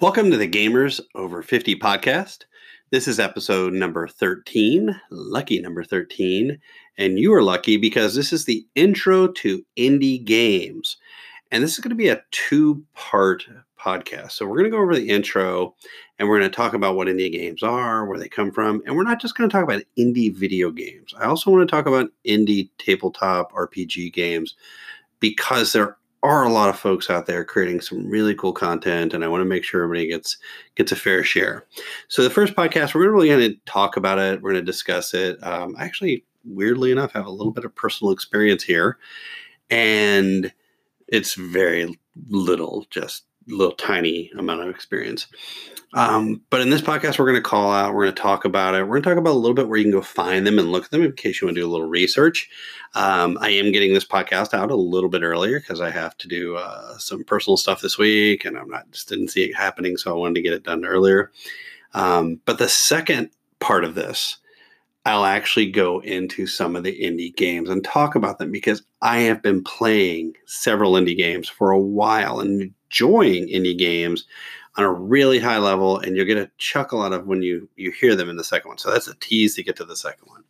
Welcome to the Gamers Over 50 podcast. This is episode number 13, lucky number 13. And you are lucky because this is the intro to indie games. And this is going to be a two part podcast. So we're going to go over the intro and we're going to talk about what indie games are, where they come from. And we're not just going to talk about indie video games. I also want to talk about indie tabletop RPG games because there are a lot of folks out there creating some really cool content, and I want to make sure everybody gets gets a fair share. So the first podcast, we're really going to talk about it. We're going to discuss it. Um, I actually, weirdly enough, have a little bit of personal experience here, and it's very little, just little tiny amount of experience. Um, but in this podcast, we're going to call out, we're going to talk about it. We're going to talk about a little bit where you can go find them and look at them in case you want to do a little research. Um, I am getting this podcast out a little bit earlier because I have to do uh, some personal stuff this week and I'm not just didn't see it happening. So I wanted to get it done earlier. Um, but the second part of this, I'll actually go into some of the indie games and talk about them because I have been playing several indie games for a while and enjoying indie games on a really high level, and you'll get a chuckle out of when you you hear them in the second one. So that's a tease to get to the second one.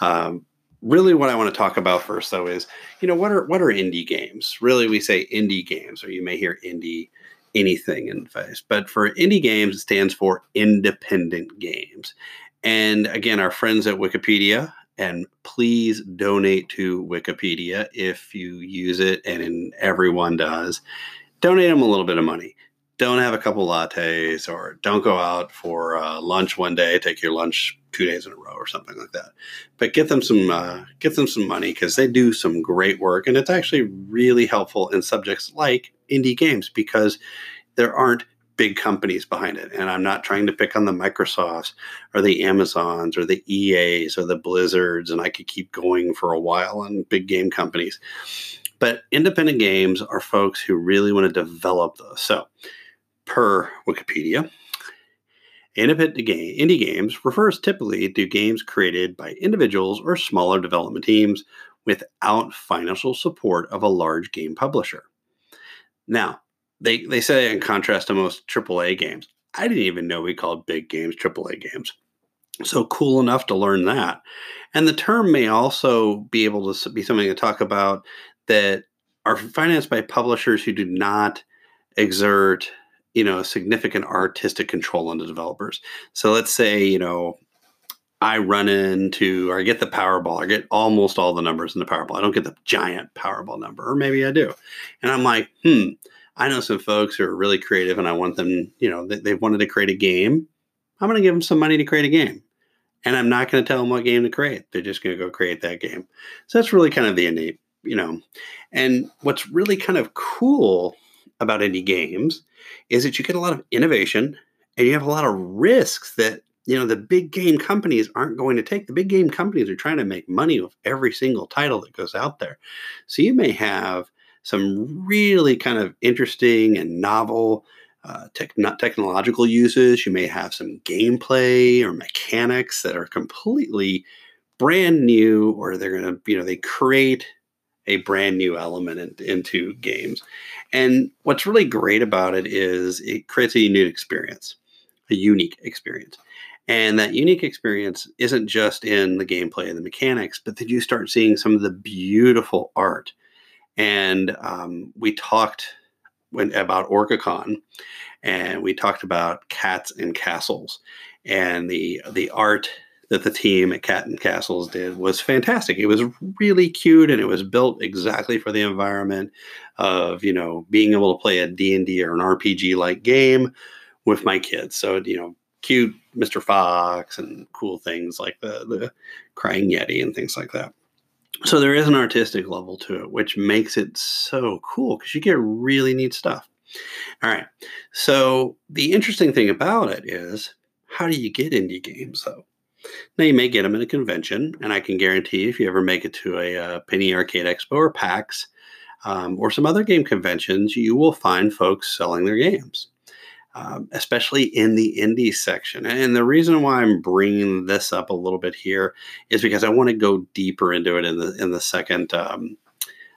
Um, really, what I want to talk about first, though, is you know what are what are indie games? Really, we say indie games, or you may hear indie anything in face, but for indie games, it stands for independent games. And again, our friends at Wikipedia and please donate to Wikipedia if you use it, and everyone does. Donate them a little bit of money. Don't have a couple lattes or don't go out for uh, lunch one day take your lunch two days in a row or something like that. But get them some uh, get them some money because they do some great work and it's actually really helpful in subjects like indie games because there aren't big companies behind it. And i'm not trying to pick on the microsofts or the amazons or the eas or the blizzards and i could keep going for a while on big game companies but independent games are folks who really want to develop those so per Wikipedia. Independent game, indie games refers typically to games created by individuals or smaller development teams without financial support of a large game publisher. Now, they, they say in contrast to most AAA games. I didn't even know we called big games AAA games. So cool enough to learn that. And the term may also be able to be something to talk about that are financed by publishers who do not exert you know significant artistic control on the developers. So let's say you know I run into or I get the Powerball, I get almost all the numbers in the Powerball. I don't get the giant Powerball number, or maybe I do, and I'm like, hmm. I know some folks who are really creative, and I want them. You know, they, they've wanted to create a game. I'm going to give them some money to create a game and I'm not going to tell them what game to create. They're just going to go create that game. So that's really kind of the innate, you know. And what's really kind of cool about indie games is that you get a lot of innovation and you have a lot of risks that you know the big game companies aren't going to take the big game companies are trying to make money with every single title that goes out there so you may have some really kind of interesting and novel uh, tech, not technological uses you may have some gameplay or mechanics that are completely brand new or they're going to you know they create a brand new element in, into games. And what's really great about it is it creates a unique experience, a unique experience. And that unique experience isn't just in the gameplay and the mechanics, but that you start seeing some of the beautiful art. And um, we talked when, about OrcaCon, and we talked about cats and castles, and the the art that the team at Cat and Castles did was fantastic. It was really cute and it was built exactly for the environment of, you know, being able to play a D&D or an RPG like game with my kids. So, you know, cute Mr. Fox and cool things like the the crying yeti and things like that. So there is an artistic level to it, which makes it so cool because you get really neat stuff. All right. So the interesting thing about it is how do you get indie games though? Now, you may get them at a convention, and I can guarantee if you ever make it to a, uh, Penny Arcade Expo or PAX um, or some other game conventions, you will find folks selling their games, um, especially in the indie section. And the reason why I'm bringing this up a little bit here is because I want to go deeper into it in the in the second um,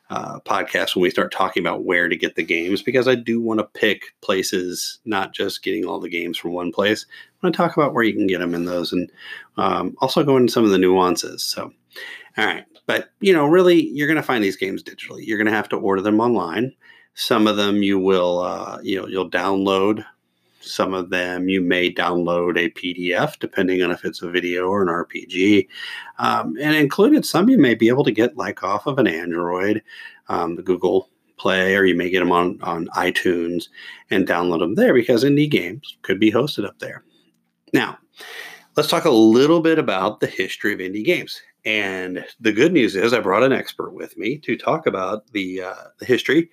uh, podcast when we start talking about where to get the games because I do want to pick places, not just getting all the games from one place. I want to talk about where you can get them in those and um, also go into some of the nuances. So, all right. But, you know, really, you're going to find these games digitally. You're going to have to order them online. Some of them you will, uh, you know, you'll download some of them you may download a PDF, depending on if it's a video or an RPG. Um, and included, some you may be able to get like off of an Android, um, the Google Play, or you may get them on, on iTunes and download them there because indie games could be hosted up there. Now, let's talk a little bit about the history of indie games. And the good news is, I brought an expert with me to talk about the, uh, the history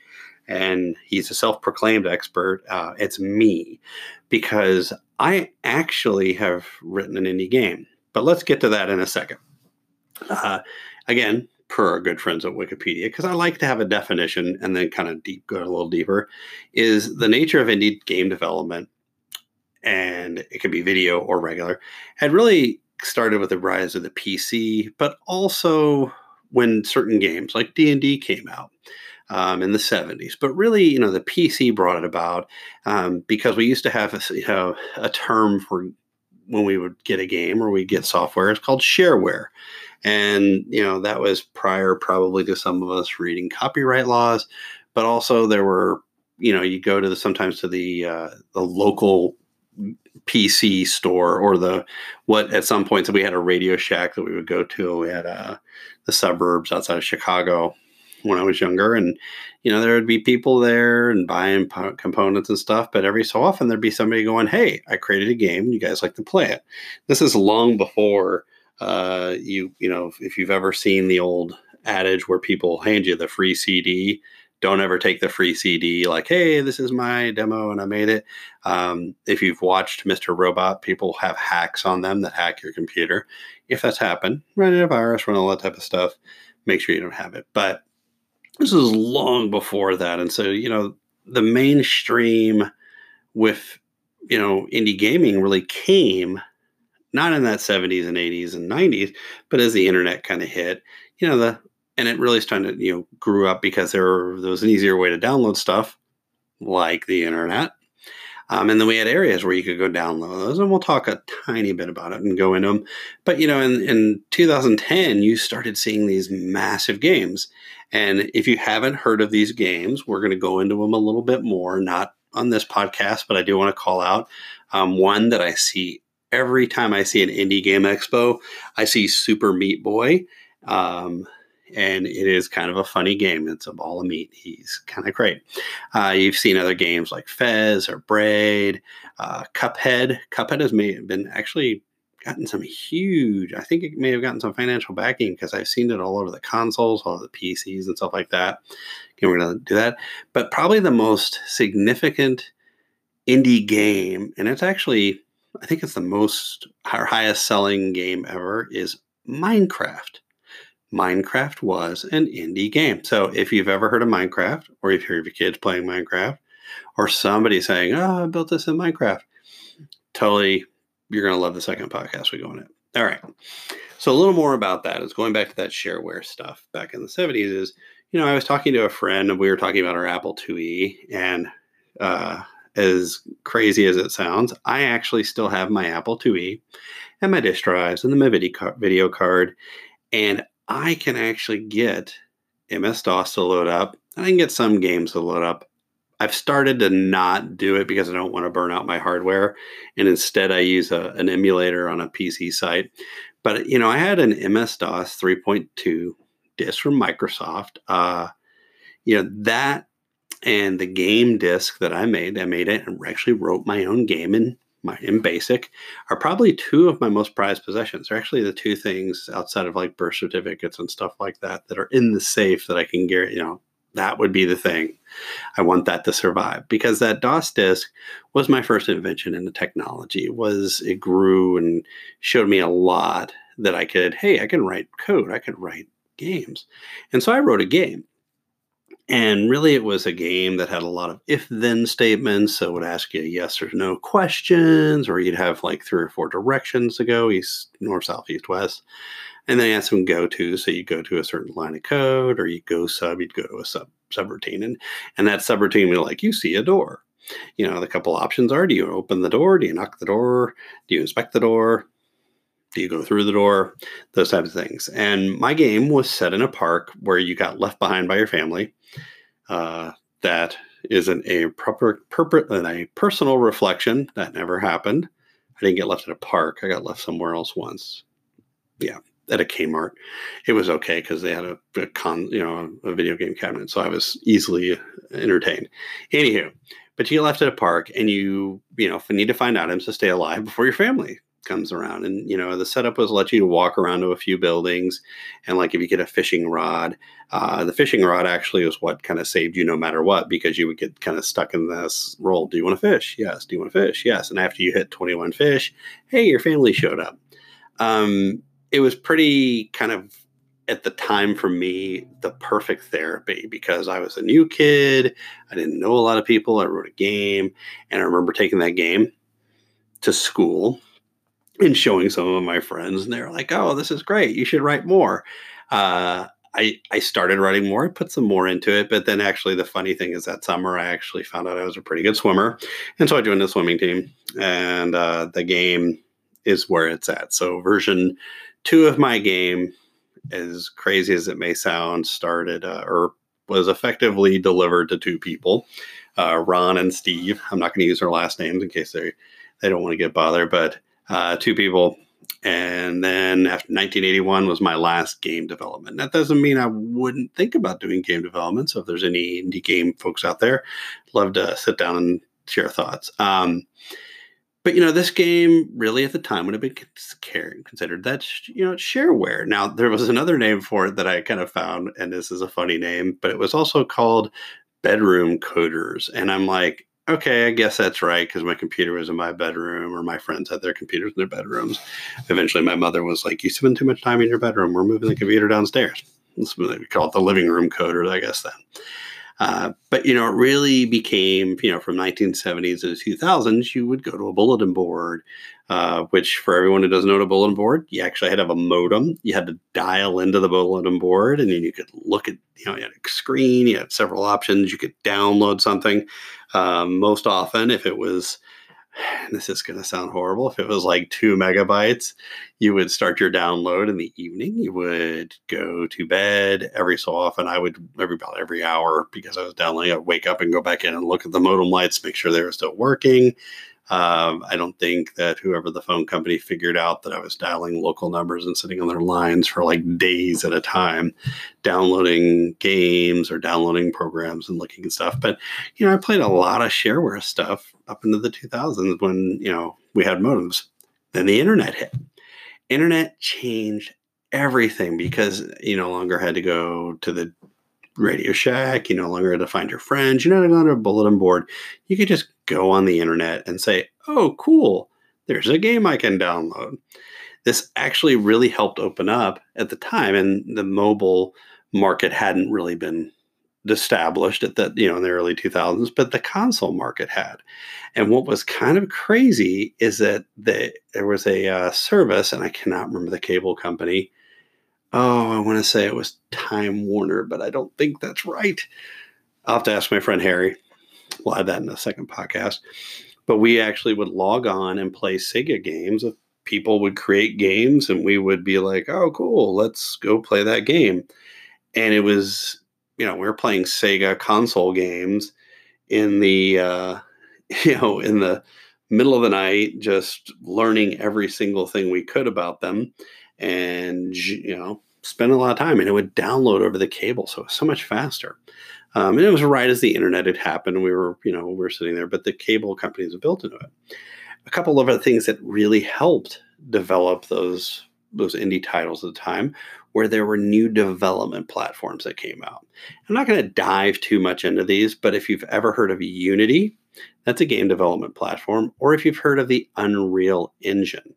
and he's a self-proclaimed expert. Uh, it's me because I actually have written an indie game. But let's get to that in a second. Uh, again, per our good friends at Wikipedia, because I like to have a definition and then kind of deep go a little deeper, is the nature of indie game development, and it could be video or regular, had really started with the rise of the PC, but also when certain games like D&D came out um, in the 70s. But really, you know, the PC brought it about um, because we used to have a, you know, a term for when we would get a game or we'd get software. It's called shareware. And, you know, that was prior probably to some of us reading copyright laws, but also there were, you know, you go to the sometimes to the uh, the local PC store or the what at some points we had a Radio Shack that we would go to. We had uh, the suburbs outside of Chicago when I was younger, and you know there would be people there and buying po- components and stuff. But every so often there'd be somebody going, "Hey, I created a game. You guys like to play it?" This is long before uh, you you know if you've ever seen the old adage where people hand you the free CD. Don't ever take the free CD like, hey, this is my demo and I made it. Um, if you've watched Mr. Robot, people have hacks on them that hack your computer. If that's happened, run a virus, run all that type of stuff. Make sure you don't have it. But this was long before that. And so, you know, the mainstream with, you know, indie gaming really came not in that 70s and 80s and 90s, but as the internet kind of hit, you know, the, and it really started, you know, grew up because there, there was an easier way to download stuff like the internet. Um, and then we had areas where you could go download those, and we'll talk a tiny bit about it and go into them. But you know, in, in 2010, you started seeing these massive games. And if you haven't heard of these games, we're going to go into them a little bit more, not on this podcast, but I do want to call out um, one that I see every time I see an indie game expo. I see Super Meat Boy. Um, and it is kind of a funny game. It's a ball of meat. He's kind of great. Uh, you've seen other games like Fez or Braid, uh, Cuphead. Cuphead has made, been actually gotten some huge. I think it may have gotten some financial backing because I've seen it all over the consoles, all over the PCs, and stuff like that. Again, we're to do that. But probably the most significant indie game, and it's actually, I think it's the most our highest selling game ever, is Minecraft. Minecraft was an indie game. So if you've ever heard of Minecraft, or if you hear your kids playing Minecraft, or somebody saying, "Oh, I built this in Minecraft," totally, you're going to love the second podcast we go on it. All right. So a little more about that is going back to that shareware stuff back in the 70s. Is you know I was talking to a friend and we were talking about our Apple IIe, and uh, as crazy as it sounds, I actually still have my Apple IIe and my disk drives and the video video card, and I can actually get MS DOS to load up. And I can get some games to load up. I've started to not do it because I don't want to burn out my hardware, and instead I use a, an emulator on a PC site. But you know, I had an MS DOS 3.2 disk from Microsoft. Uh, you know that and the game disk that I made, I made it and actually wrote my own game in my in basic are probably two of my most prized possessions. They're actually the two things outside of like birth certificates and stuff like that that are in the safe that I can get, you know, that would be the thing. I want that to survive because that DOS disk was my first invention in the technology. It was it grew and showed me a lot that I could, hey, I can write code, I could write games. And so I wrote a game. And really, it was a game that had a lot of if then statements. So it would ask you yes or no questions, or you'd have like three or four directions to go east, north, south, east, west. And then you had some go to. So you go to a certain line of code, or you go sub, you'd go to a sub subroutine. And, and that subroutine would be like, you see a door. You know, the couple options are do you open the door? Do you knock the door? Do you inspect the door? Do you go through the door? Those types of things. And my game was set in a park where you got left behind by your family. Uh, that isn't a proper, proper a personal reflection. That never happened. I didn't get left at a park. I got left somewhere else once. Yeah, at a Kmart. It was okay because they had a, a, con, you know, a video game cabinet, so I was easily entertained. Anywho, but you left at a park, and you, you know, need to find items to stay alive before your family comes around. And, you know, the setup was let you walk around to a few buildings. And like if you get a fishing rod, uh, the fishing rod actually was what kind of saved you no matter what, because you would get kind of stuck in this role. Do you want to fish? Yes. Do you want to fish? Yes. And after you hit 21 fish, hey, your family showed up. Um, it was pretty kind of at the time for me the perfect therapy because I was a new kid. I didn't know a lot of people. I wrote a game, and I remember taking that game to school and showing some of my friends, and they're like, "Oh, this is great! You should write more." Uh, I I started writing more. I put some more into it, but then actually the funny thing is that summer I actually found out I was a pretty good swimmer, and so I joined the swimming team. And uh, the game is where it's at. So version two of my game, as crazy as it may sound, started uh, or was effectively delivered to two people, uh, Ron and Steve. I'm not going to use their last names in case they they don't want to get bothered, but uh, two people. And then after 1981 was my last game development. That doesn't mean I wouldn't think about doing game development. So if there's any indie game folks out there, love to sit down and share thoughts. Um, but you know, this game really at the time would have been considered that you know shareware. Now there was another name for it that I kind of found, and this is a funny name, but it was also called bedroom coders. And I'm like, okay, I guess that's right because my computer was in my bedroom or my friends had their computers in their bedrooms. Eventually, my mother was like, You spend too much time in your bedroom. We're moving the computer downstairs. We call it the living room coder, I guess then. Uh, but you know, it really became you know from 1970s to 2000s. You would go to a bulletin board, uh, which for everyone who doesn't know a bulletin board, you actually had to have a modem. You had to dial into the bulletin board, and then you could look at you know you had a screen. You had several options. You could download something. Um, most often, if it was this is going to sound horrible. If it was like two megabytes, you would start your download in the evening. You would go to bed every so often. I would every about every hour because I was downloading. I'd wake up and go back in and look at the modem lights, make sure they were still working. Um, I don't think that whoever the phone company figured out that I was dialing local numbers and sitting on their lines for like days at a time, downloading games or downloading programs and looking at stuff. But, you know, I played a lot of shareware stuff up into the 2000s when, you know, we had modems. Then the internet hit. Internet changed everything because you no longer had to go to the Radio Shack. You no longer had to find your friends. You're not on a bulletin board. You could just go on the internet and say, oh, cool, there's a game I can download. This actually really helped open up at the time, and the mobile market hadn't really been established at that you know in the early 2000s but the console market had and what was kind of crazy is that the, there was a uh, service and i cannot remember the cable company oh, I want to say it was Time Warner, but I don't think that's right. I'll have to ask my friend Harry. We'll have that in the second podcast. But we actually would log on and play Sega games. People would create games, and we would be like, "Oh, cool, let's go play that game." And it was, you know, we were playing Sega console games in the, uh, you know, in the middle of the night, just learning every single thing we could about them and you know spend a lot of time and it would download over the cable so it was so much faster. Um, and it was right as the internet had happened we were you know we were sitting there but the cable companies have built into it. A couple of other things that really helped develop those those indie titles at the time where there were new development platforms that came out. I'm not going to dive too much into these but if you've ever heard of unity that's a game development platform or if you've heard of the unreal engine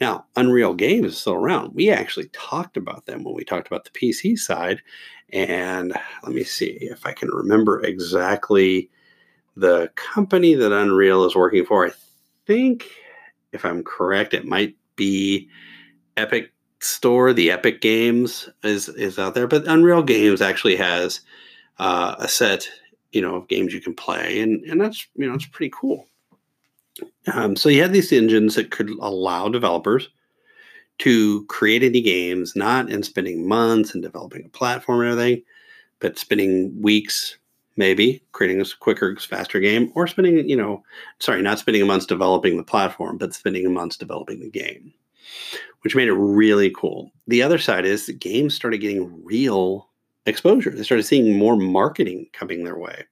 Now, Unreal Games is still around. We actually talked about them when we talked about the PC side. And let me see if I can remember exactly the company that Unreal is working for. I think, if I'm correct, it might be Epic Store. The Epic Games is is out there, but Unreal Games actually has uh, a set, you know, of games you can play, and and that's you know it's pretty cool. Um, so you had these engines that could allow developers to create any games, not in spending months and developing a platform and everything, but spending weeks, maybe creating a quicker, faster game, or spending, you know, sorry, not spending months developing the platform, but spending months developing the game, which made it really cool. The other side is the games started getting real exposure. They started seeing more marketing coming their way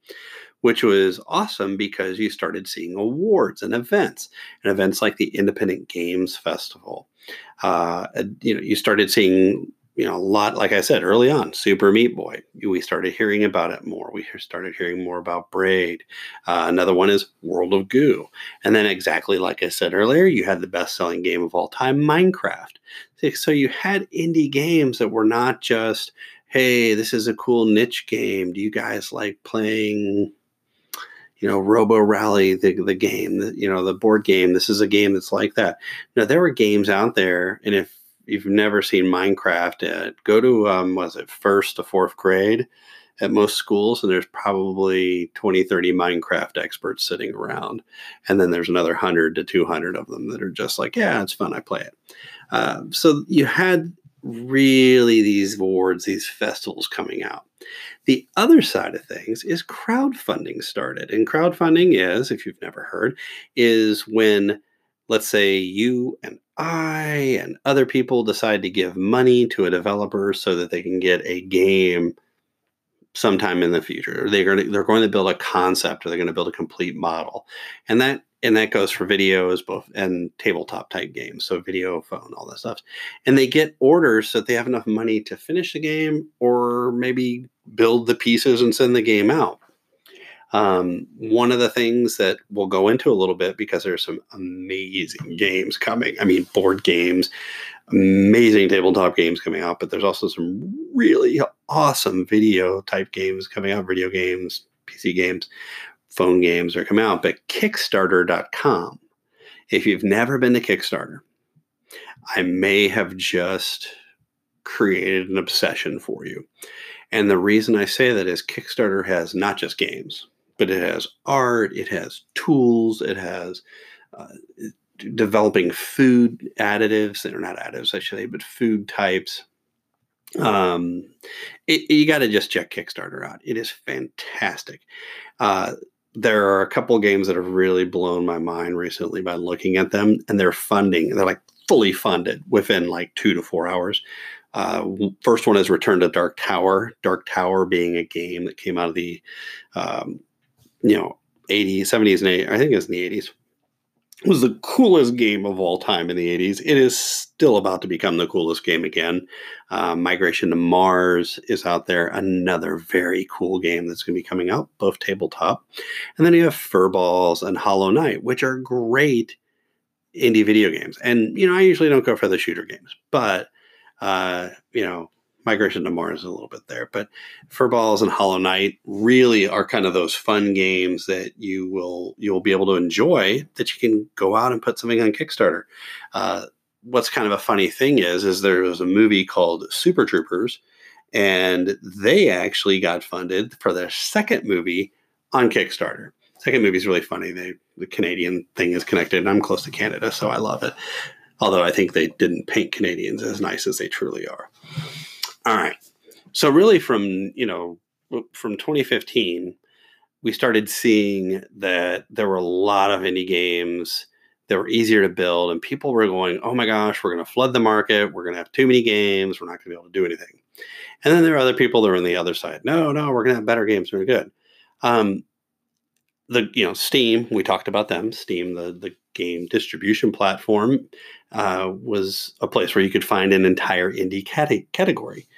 which was awesome because you started seeing awards and events and events like the Independent Games Festival. Uh, you know, you started seeing you know a lot like i said early on super meat boy. We started hearing about it more. We started hearing more about braid. Uh, another one is world of goo. And then exactly like i said earlier you had the best selling game of all time minecraft. So you had indie games that were not just hey this is a cool niche game. Do you guys like playing you know, Robo Rally, the the game, the, you know, the board game. This is a game that's like that. Now there were games out there, and if you've never seen Minecraft, uh, go to um, was it first to fourth grade at most schools, and there's probably 20, 30 Minecraft experts sitting around, and then there's another hundred to 200 of them that are just like, yeah, it's fun, I play it. Uh, so you had really these awards, these festivals coming out. The other side of things is crowdfunding started. And crowdfunding is, if you've never heard, is when, let's say, you and I and other people decide to give money to a developer so that they can get a game sometime in the future. They're going to, they're going to build a concept or they're going to build a complete model. And that and that goes for videos both and tabletop type games so video phone all that stuff. And they get orders so that they have enough money to finish the game or maybe build the pieces and send the game out. Um, one of the things that we'll go into a little bit because there's some amazing games coming i mean board games amazing tabletop games coming out but there's also some really awesome video type games coming out video games pc games phone games are coming out, but Kickstarter.com. If you've never been to Kickstarter, I may have just created an obsession for you. And the reason I say that is Kickstarter has not just games, but it has art, it has tools, it has uh, developing food additives. They're not additives, I should say, but food types. Um, it, you got to just check Kickstarter out. It is fantastic. Uh, there are a couple games that have really blown my mind recently by looking at them, and they're funding. They're like fully funded within like two to four hours. Uh, first one is Return to Dark Tower. Dark Tower being a game that came out of the, um, you know, 80s, 70s, and 80s. I think it was in the 80s was the coolest game of all time in the 80s. It is still about to become the coolest game again. Uh, Migration to Mars is out there, another very cool game that's going to be coming out, both tabletop. And then you have Furballs and Hollow Knight, which are great indie video games. And, you know, I usually don't go for the shooter games, but, uh, you know, Migration to Mars is a little bit there, but Furballs and Hollow Knight really are kind of those fun games that you will you'll be able to enjoy that you can go out and put something on Kickstarter. Uh, what's kind of a funny thing is is there was a movie called Super Troopers, and they actually got funded for their second movie on Kickstarter. Second movie is really funny. They the Canadian thing is connected, and I'm close to Canada, so I love it. Although I think they didn't paint Canadians as nice as they truly are. All right. So really from, you know, from 2015, we started seeing that there were a lot of indie games that were easier to build and people were going, "Oh my gosh, we're going to flood the market. We're going to have too many games. We're not going to be able to do anything." And then there are other people that are on the other side. No, no, we're going to have better games. We're good. Um, the you know Steam, we talked about them. Steam, the the game distribution platform, uh, was a place where you could find an entire indie cat- category.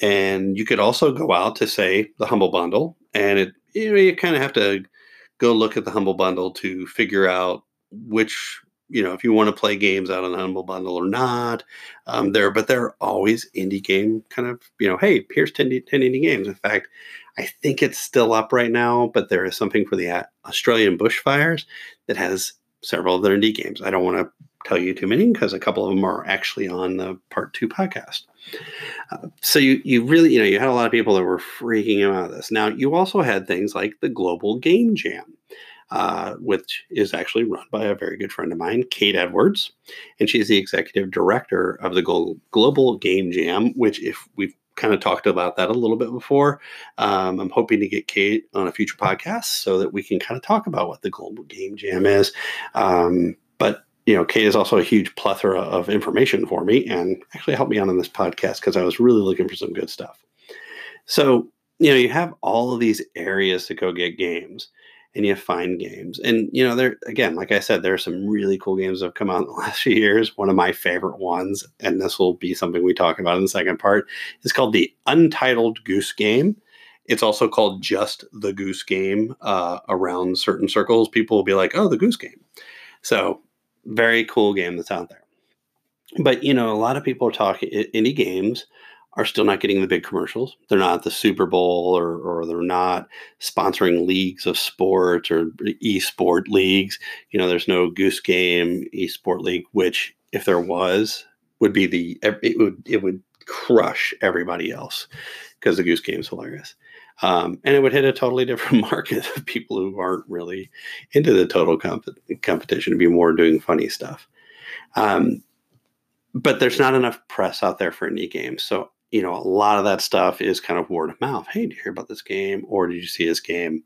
And you could also go out to say the Humble Bundle, and it you, know, you kind of have to go look at the Humble Bundle to figure out which you know if you want to play games out on the humble bundle or not. Um, there but there are always indie game kind of you know hey here's 10, 10 indie games. In fact i think it's still up right now but there is something for the australian bushfires that has several of their indie games. I don't want to tell you too many because a couple of them are actually on the part two podcast. Uh, so you you really you know you had a lot of people that were freaking out of this. Now you also had things like the Global Game Jam. Uh, which is actually run by a very good friend of mine, Kate Edwards, and she's the executive director of the Global Game Jam. Which, if we've kind of talked about that a little bit before. Um, I'm hoping to get Kate on a future podcast so that we can kind of talk about what the Global Game Jam is. Um, but you know, Kate is also a huge plethora of information for me and actually helped me out on this podcast because I was really looking for some good stuff. So, you know, you have all of these areas to go get games and you find games. And, you know, there, again, like I said, there are some really cool games that have come out in the last few years. One of my favorite ones, and this will be something we talk about in the second part, is called the Untitled Goose Game. It's also called just the Goose Game uh, around certain circles. People will be like, oh, the Goose Game. So very cool game that's out there. But you know, a lot of people are talking indie games are still not getting the big commercials. They're not the Super Bowl or or they're not sponsoring leagues of sports or esport leagues. You know, there's no Goose Game esport league, which if there was, would be the it would it would crush everybody else because the Goose Game's hilarious. Um, and it would hit a totally different market of people who aren't really into the total comp- competition to be more doing funny stuff. Um, but there's not enough press out there for indie games. So, you know, a lot of that stuff is kind of word of mouth. Hey, did you hear about this game? Or did you see this game?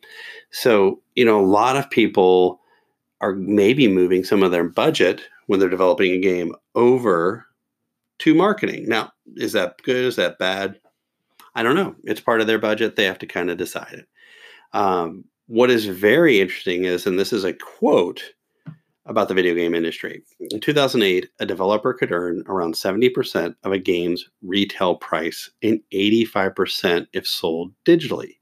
So, you know, a lot of people are maybe moving some of their budget when they're developing a game over to marketing. Now, is that good? Is that bad? I don't know. It's part of their budget. They have to kind of decide it. Um, what is very interesting is, and this is a quote about the video game industry. In 2008, a developer could earn around 70% of a game's retail price and 85% if sold digitally.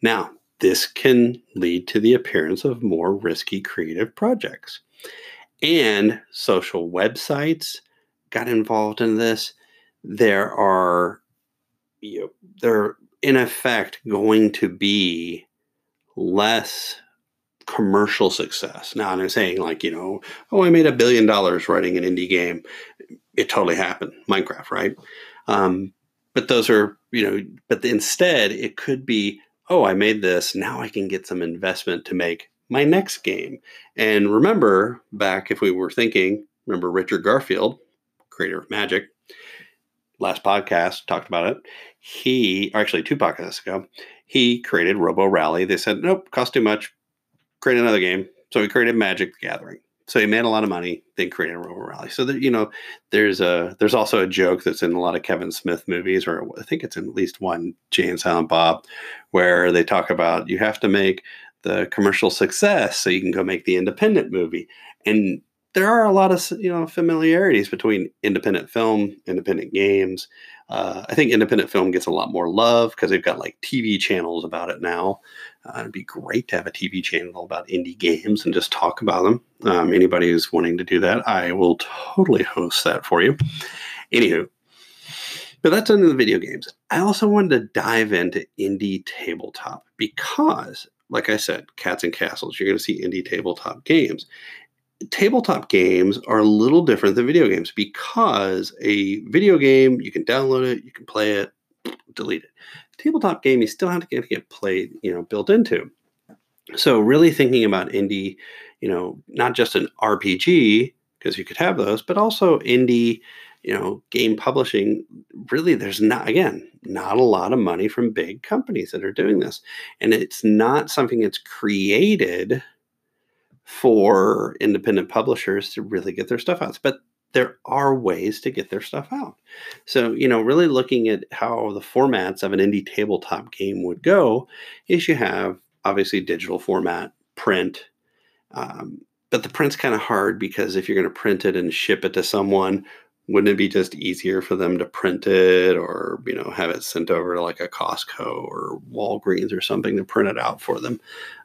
Now, this can lead to the appearance of more risky creative projects. And social websites got involved in this. There are they're in effect going to be less commercial success. Now, I'm saying like, you know, oh, I made a billion dollars writing an indie game. It totally happened, Minecraft, right? Um, but those are, you know, but instead it could be, oh, I made this. Now I can get some investment to make my next game. And remember back if we were thinking, remember Richard Garfield, creator of Magic, last podcast talked about it. He, actually two podcasts ago, he created Robo Rally. They said, nope, cost too much. Create another game. So he created Magic the Gathering. So he made a lot of money, then created Robo Rally. So that you know, there's a there's also a joke that's in a lot of Kevin Smith movies, or I think it's in at least one and Silent Bob, where they talk about you have to make the commercial success so you can go make the independent movie. And there are a lot of you know familiarities between independent film, independent games. Uh, I think independent film gets a lot more love because they've got like TV channels about it now. Uh, it'd be great to have a TV channel about indie games and just talk about them. Um, anybody who's wanting to do that, I will totally host that for you. Anywho, but that's into the video games. I also wanted to dive into indie tabletop because, like I said, cats and castles, you're going to see indie tabletop games tabletop games are a little different than video games because a video game you can download it you can play it delete it. Tabletop game you still have to get, get played you know built into. So really thinking about indie you know not just an rpg because you could have those but also indie you know game publishing really there's not again not a lot of money from big companies that are doing this. And it's not something that's created for independent publishers to really get their stuff out. But there are ways to get their stuff out. So, you know, really looking at how the formats of an indie tabletop game would go is you have obviously digital format, print. Um, but the print's kind of hard because if you're going to print it and ship it to someone, wouldn't it be just easier for them to print it or you know have it sent over to like a costco or walgreens or something to print it out for them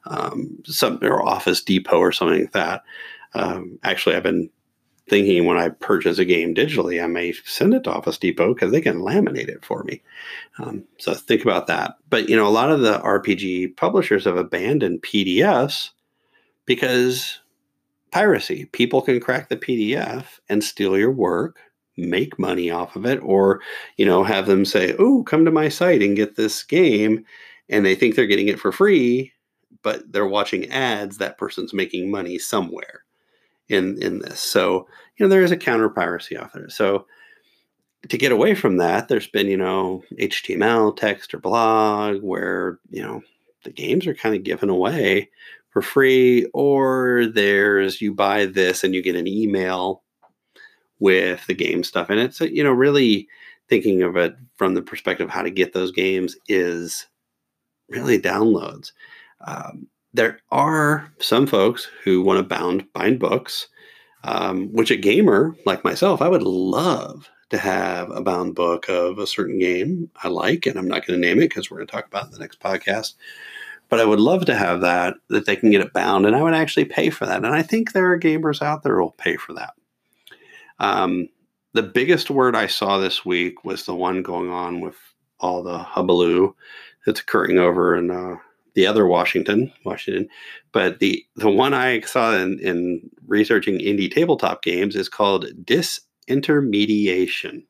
um, some or office depot or something like that Um, actually, I've been thinking when I purchase a game digitally, I may send it to Office Depot because they can laminate it for me. Um, so think about that. But you know, a lot of the RPG publishers have abandoned PDFs because piracy. People can crack the PDF and steal your work, make money off of it, or you know, have them say, "Oh, come to my site and get this game," and they think they're getting it for free, but they're watching ads. That person's making money somewhere in in this. So you know there is a counter piracy off there. So to get away from that, there's been you know HTML text or blog where you know the games are kind of given away for free, or there's you buy this and you get an email with the game stuff in it. So you know really thinking of it from the perspective of how to get those games is really downloads. Um, there are some folks who want to bound bind books, um, which a gamer like myself, I would love to have a bound book of a certain game I like, and I'm not going to name it because we're going to talk about it in the next podcast. But I would love to have that that they can get it bound, and I would actually pay for that. And I think there are gamers out there who will pay for that. Um, the biggest word I saw this week was the one going on with all the hubbub that's occurring over in uh, the other Washington, Washington, but the the one I saw in, in researching indie tabletop games is called disintermediation.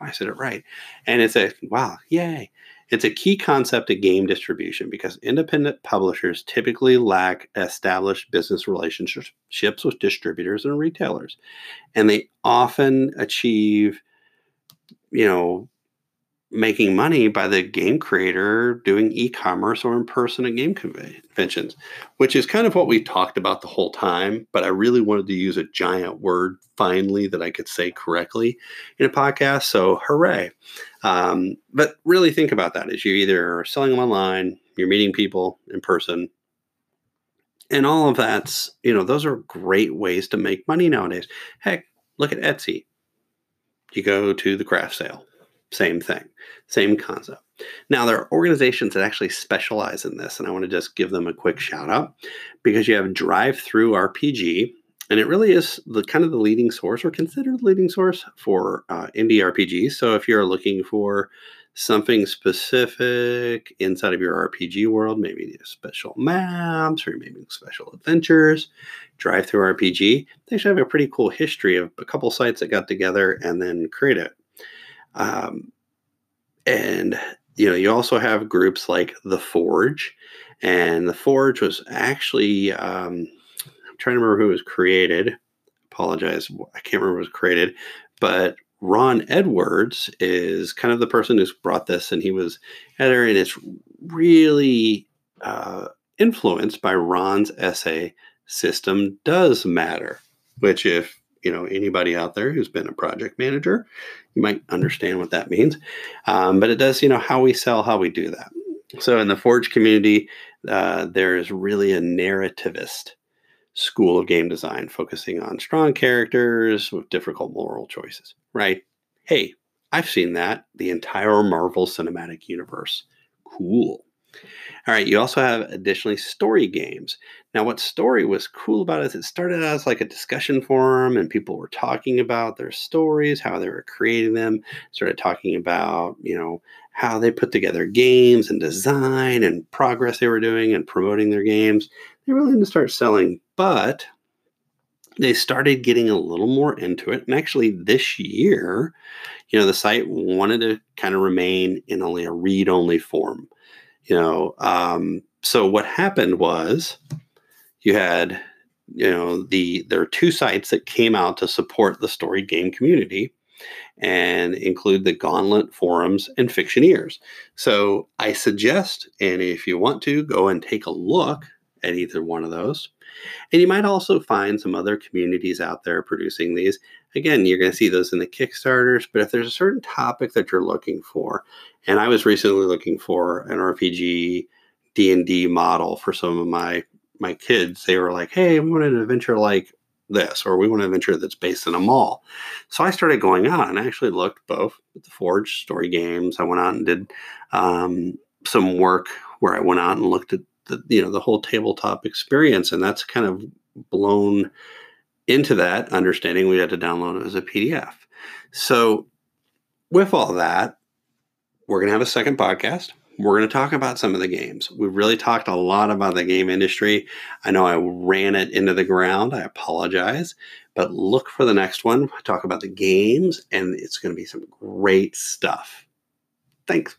I said it right, and it's a wow, yay! It's a key concept of game distribution because independent publishers typically lack established business relationships with distributors and retailers, and they often achieve, you know, making money by the game creator doing e-commerce or in person at game conventions, which is kind of what we talked about the whole time. But I really wanted to use a giant word finally that I could say correctly in a podcast. So hooray! Um, but really think about that: is you either selling them online, you're meeting people in person, and all of that's you know those are great ways to make money nowadays. Heck, look at Etsy. You go to the craft sale same thing, same concept. Now, there are organizations that actually specialize in this, and I want to just give them a quick shout out because you have DriveThruRPG, and it really is the kind of the leading source or considered the leading source for uh, indie RPGs. So, if you're looking for something specific inside of your RPG world, maybe special maps or maybe special adventures, DriveThruRPG, They should have a pretty cool history of a couple sites that got together and then created it. Um, and you know, you also have groups like the Forge, and the Forge was actually um, I'm trying to remember who was created. Apologize, I can't remember who was created, but Ron Edwards is kind of the person who's brought this, and he was editor, and it's really uh, influenced by Ron's essay "System Does Matter," which, if you know anybody out there who's been a project manager you might understand what that means. Um, but it does you know how we sell how we do that. So in the forge community uh, there is really a narrativist school of game design focusing on strong characters with difficult moral choices right? Hey i've seen that. The entire marvel cinematic universe. Cool all right, you also have additionally story games. Now, what story was cool about it is it started out as like a discussion forum, and people were talking about their stories, how they were creating them, started talking about, you know, how they put together games and design and progress they were doing and promoting their games. They really didn't start selling, but they started getting a little more into it. And actually, this year, you know, the site wanted to kind of remain in only a read only form you know um, so what happened was you had you know the there are two sites that came out to support the story game community and include the gauntlet forums and fictioneers. So i suggest and if you want to go and take a look at either one of those. And you might also find some other communities out there producing these again you're going to see those in the kickstarters but if there's a certain topic that you're looking for and I was recently looking for an RPG D and D model for some of my my kids. They were like, "Hey, we want an adventure like this, or we want an adventure that's based in a mall." So I started going on and I actually looked both at the Forge story games. I went out and did um, some work where I went out and looked at the you know the whole tabletop experience, and that's kind of blown into that understanding, we had to download it as a PDF. So, with all that, we're going to have a second podcast. We're going to talk about some of the games. We've really talked a lot about the game industry. I know I ran it into the ground. I apologize. But look for the next one. talk about the games, and it's going to be some great stuff. Thanks.